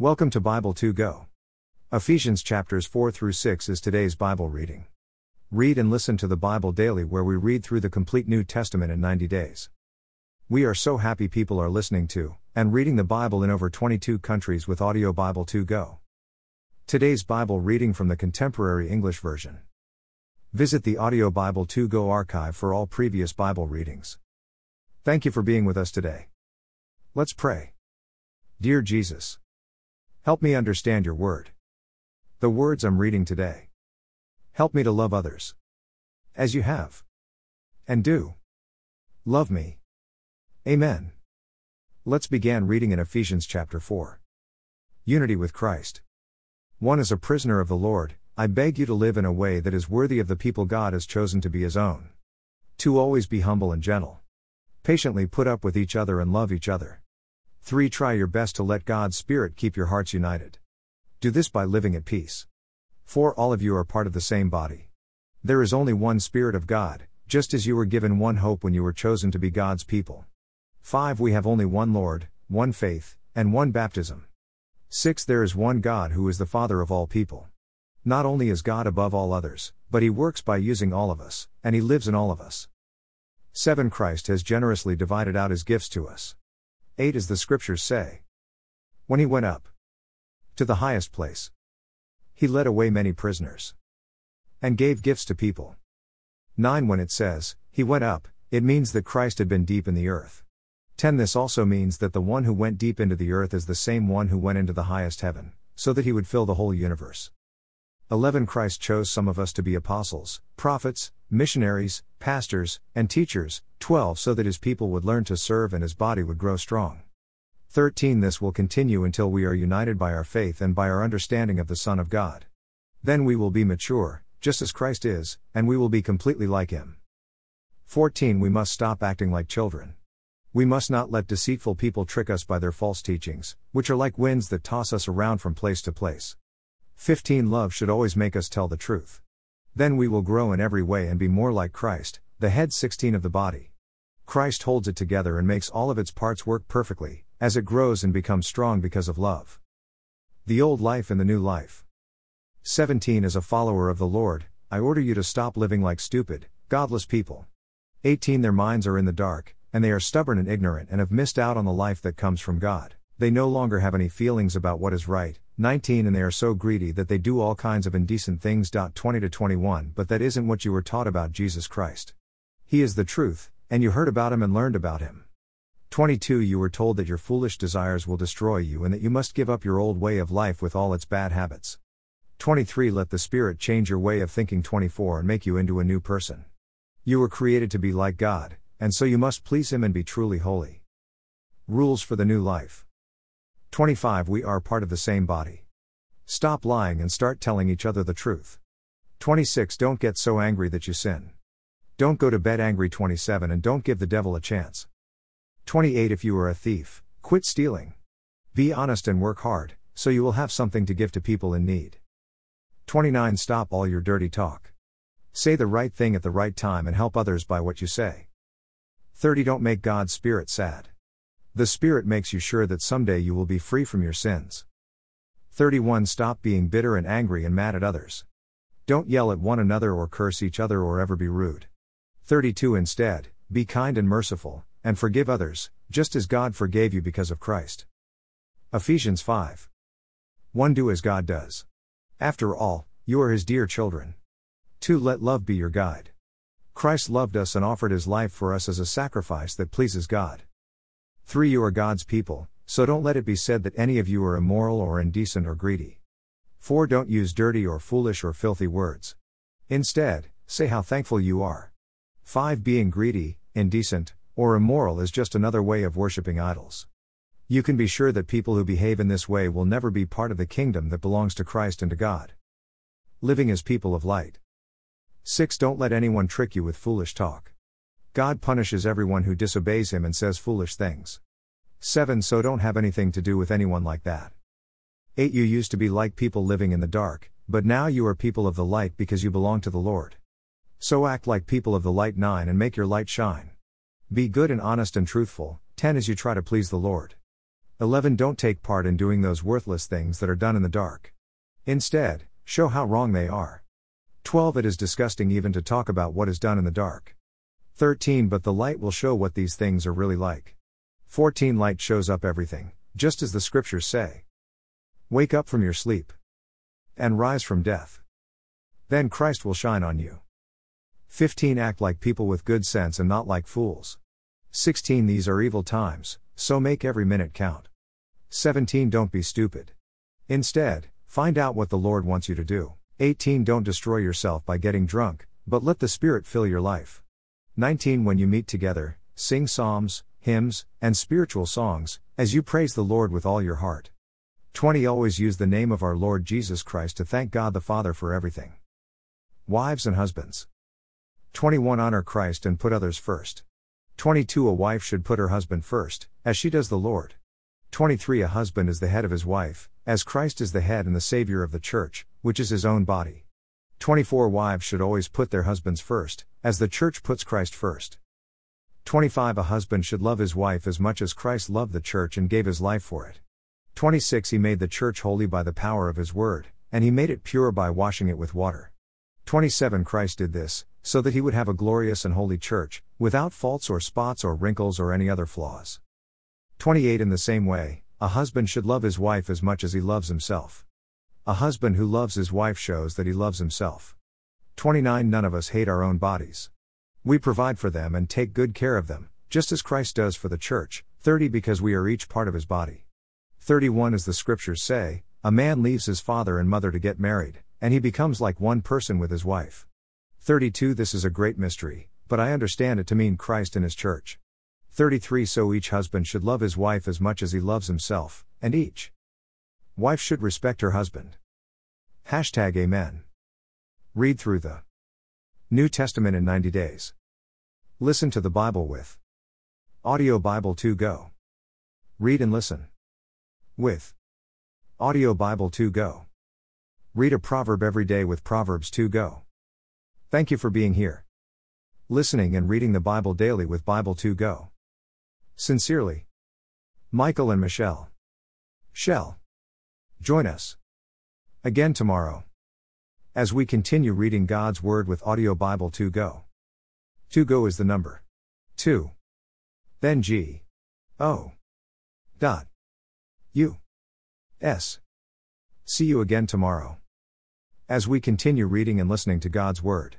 Welcome to Bible 2 Go. Ephesians chapters 4 through 6 is today's Bible reading. Read and listen to the Bible daily, where we read through the complete New Testament in 90 days. We are so happy people are listening to and reading the Bible in over 22 countries with Audio Bible 2 Go. Today's Bible reading from the Contemporary English Version. Visit the Audio Bible 2 Go archive for all previous Bible readings. Thank you for being with us today. Let's pray. Dear Jesus, Help me understand your word. The words I'm reading today. Help me to love others. As you have. And do. Love me. Amen. Let's begin reading in Ephesians chapter 4. Unity with Christ. 1 is a prisoner of the Lord, I beg you to live in a way that is worthy of the people God has chosen to be his own. 2 Always be humble and gentle. Patiently put up with each other and love each other. 3. Try your best to let God's Spirit keep your hearts united. Do this by living at peace. 4. All of you are part of the same body. There is only one Spirit of God, just as you were given one hope when you were chosen to be God's people. 5. We have only one Lord, one faith, and one baptism. 6. There is one God who is the Father of all people. Not only is God above all others, but He works by using all of us, and He lives in all of us. 7. Christ has generously divided out His gifts to us. 8 As the scriptures say. When he went up to the highest place, he led away many prisoners and gave gifts to people. 9 When it says, he went up, it means that Christ had been deep in the earth. 10 This also means that the one who went deep into the earth is the same one who went into the highest heaven, so that he would fill the whole universe. 11 Christ chose some of us to be apostles, prophets, missionaries, pastors, and teachers. 12 So that his people would learn to serve and his body would grow strong. 13 This will continue until we are united by our faith and by our understanding of the Son of God. Then we will be mature, just as Christ is, and we will be completely like him. 14 We must stop acting like children. We must not let deceitful people trick us by their false teachings, which are like winds that toss us around from place to place. 15 Love should always make us tell the truth. Then we will grow in every way and be more like Christ, the head 16 of the body. Christ holds it together and makes all of its parts work perfectly, as it grows and becomes strong because of love. The old life and the new life. 17 As a follower of the Lord, I order you to stop living like stupid, godless people. 18 Their minds are in the dark, and they are stubborn and ignorant and have missed out on the life that comes from God. They no longer have any feelings about what is right, 19 and they are so greedy that they do all kinds of indecent things. 20 to 21 But that isn't what you were taught about Jesus Christ. He is the truth, and you heard about him and learned about him. 22 You were told that your foolish desires will destroy you and that you must give up your old way of life with all its bad habits. 23 Let the Spirit change your way of thinking 24 and make you into a new person. You were created to be like God, and so you must please Him and be truly holy. Rules for the New Life 25 We are part of the same body. Stop lying and start telling each other the truth. 26 Don't get so angry that you sin. Don't go to bed angry 27 and don't give the devil a chance. 28 If you are a thief, quit stealing. Be honest and work hard, so you will have something to give to people in need. 29 Stop all your dirty talk. Say the right thing at the right time and help others by what you say. 30 Don't make God's Spirit sad. The Spirit makes you sure that someday you will be free from your sins. 31 Stop being bitter and angry and mad at others. Don't yell at one another or curse each other or ever be rude. 32 Instead, be kind and merciful, and forgive others, just as God forgave you because of Christ. Ephesians 5. 1 Do as God does. After all, you are His dear children. 2 Let love be your guide. Christ loved us and offered His life for us as a sacrifice that pleases God. 3. You are God's people, so don't let it be said that any of you are immoral or indecent or greedy. 4. Don't use dirty or foolish or filthy words. Instead, say how thankful you are. 5. Being greedy, indecent, or immoral is just another way of worshipping idols. You can be sure that people who behave in this way will never be part of the kingdom that belongs to Christ and to God. Living as people of light. 6. Don't let anyone trick you with foolish talk. God punishes everyone who disobeys him and says foolish things. 7. So don't have anything to do with anyone like that. 8. You used to be like people living in the dark, but now you are people of the light because you belong to the Lord. So act like people of the light 9 and make your light shine. Be good and honest and truthful, 10 as you try to please the Lord. 11. Don't take part in doing those worthless things that are done in the dark. Instead, show how wrong they are. 12. It is disgusting even to talk about what is done in the dark. 13. But the light will show what these things are really like. 14. Light shows up everything, just as the scriptures say. Wake up from your sleep and rise from death. Then Christ will shine on you. 15. Act like people with good sense and not like fools. 16. These are evil times, so make every minute count. 17. Don't be stupid. Instead, find out what the Lord wants you to do. 18. Don't destroy yourself by getting drunk, but let the Spirit fill your life. 19. When you meet together, sing psalms, hymns, and spiritual songs, as you praise the Lord with all your heart. 20. Always use the name of our Lord Jesus Christ to thank God the Father for everything. Wives and husbands. 21. Honor Christ and put others first. 22. A wife should put her husband first, as she does the Lord. 23. A husband is the head of his wife, as Christ is the head and the Savior of the church, which is his own body. 24. Wives should always put their husbands first, as the church puts Christ first. 25. A husband should love his wife as much as Christ loved the church and gave his life for it. 26. He made the church holy by the power of his word, and he made it pure by washing it with water. 27. Christ did this, so that he would have a glorious and holy church, without faults or spots or wrinkles or any other flaws. 28. In the same way, a husband should love his wife as much as he loves himself. A husband who loves his wife shows that he loves himself. 29. None of us hate our own bodies. We provide for them and take good care of them, just as Christ does for the church. 30. Because we are each part of his body. 31 As the scriptures say, a man leaves his father and mother to get married, and he becomes like one person with his wife. 32 This is a great mystery, but I understand it to mean Christ and his church. 33 So each husband should love his wife as much as he loves himself, and each wife should respect her husband. Hashtag Amen. Read through the New Testament in 90 days. Listen to the Bible with Audio Bible 2 Go. Read and listen with Audio Bible 2 Go. Read a proverb every day with Proverbs 2 Go. Thank you for being here. Listening and reading the Bible daily with Bible 2 Go. Sincerely, Michael and Michelle. Shell. Join us again tomorrow as we continue reading God's Word with Audio Bible 2 Go. 2 Go is the number 2. Then G. O. Dot. U. S. See you again tomorrow. As we continue reading and listening to God's Word.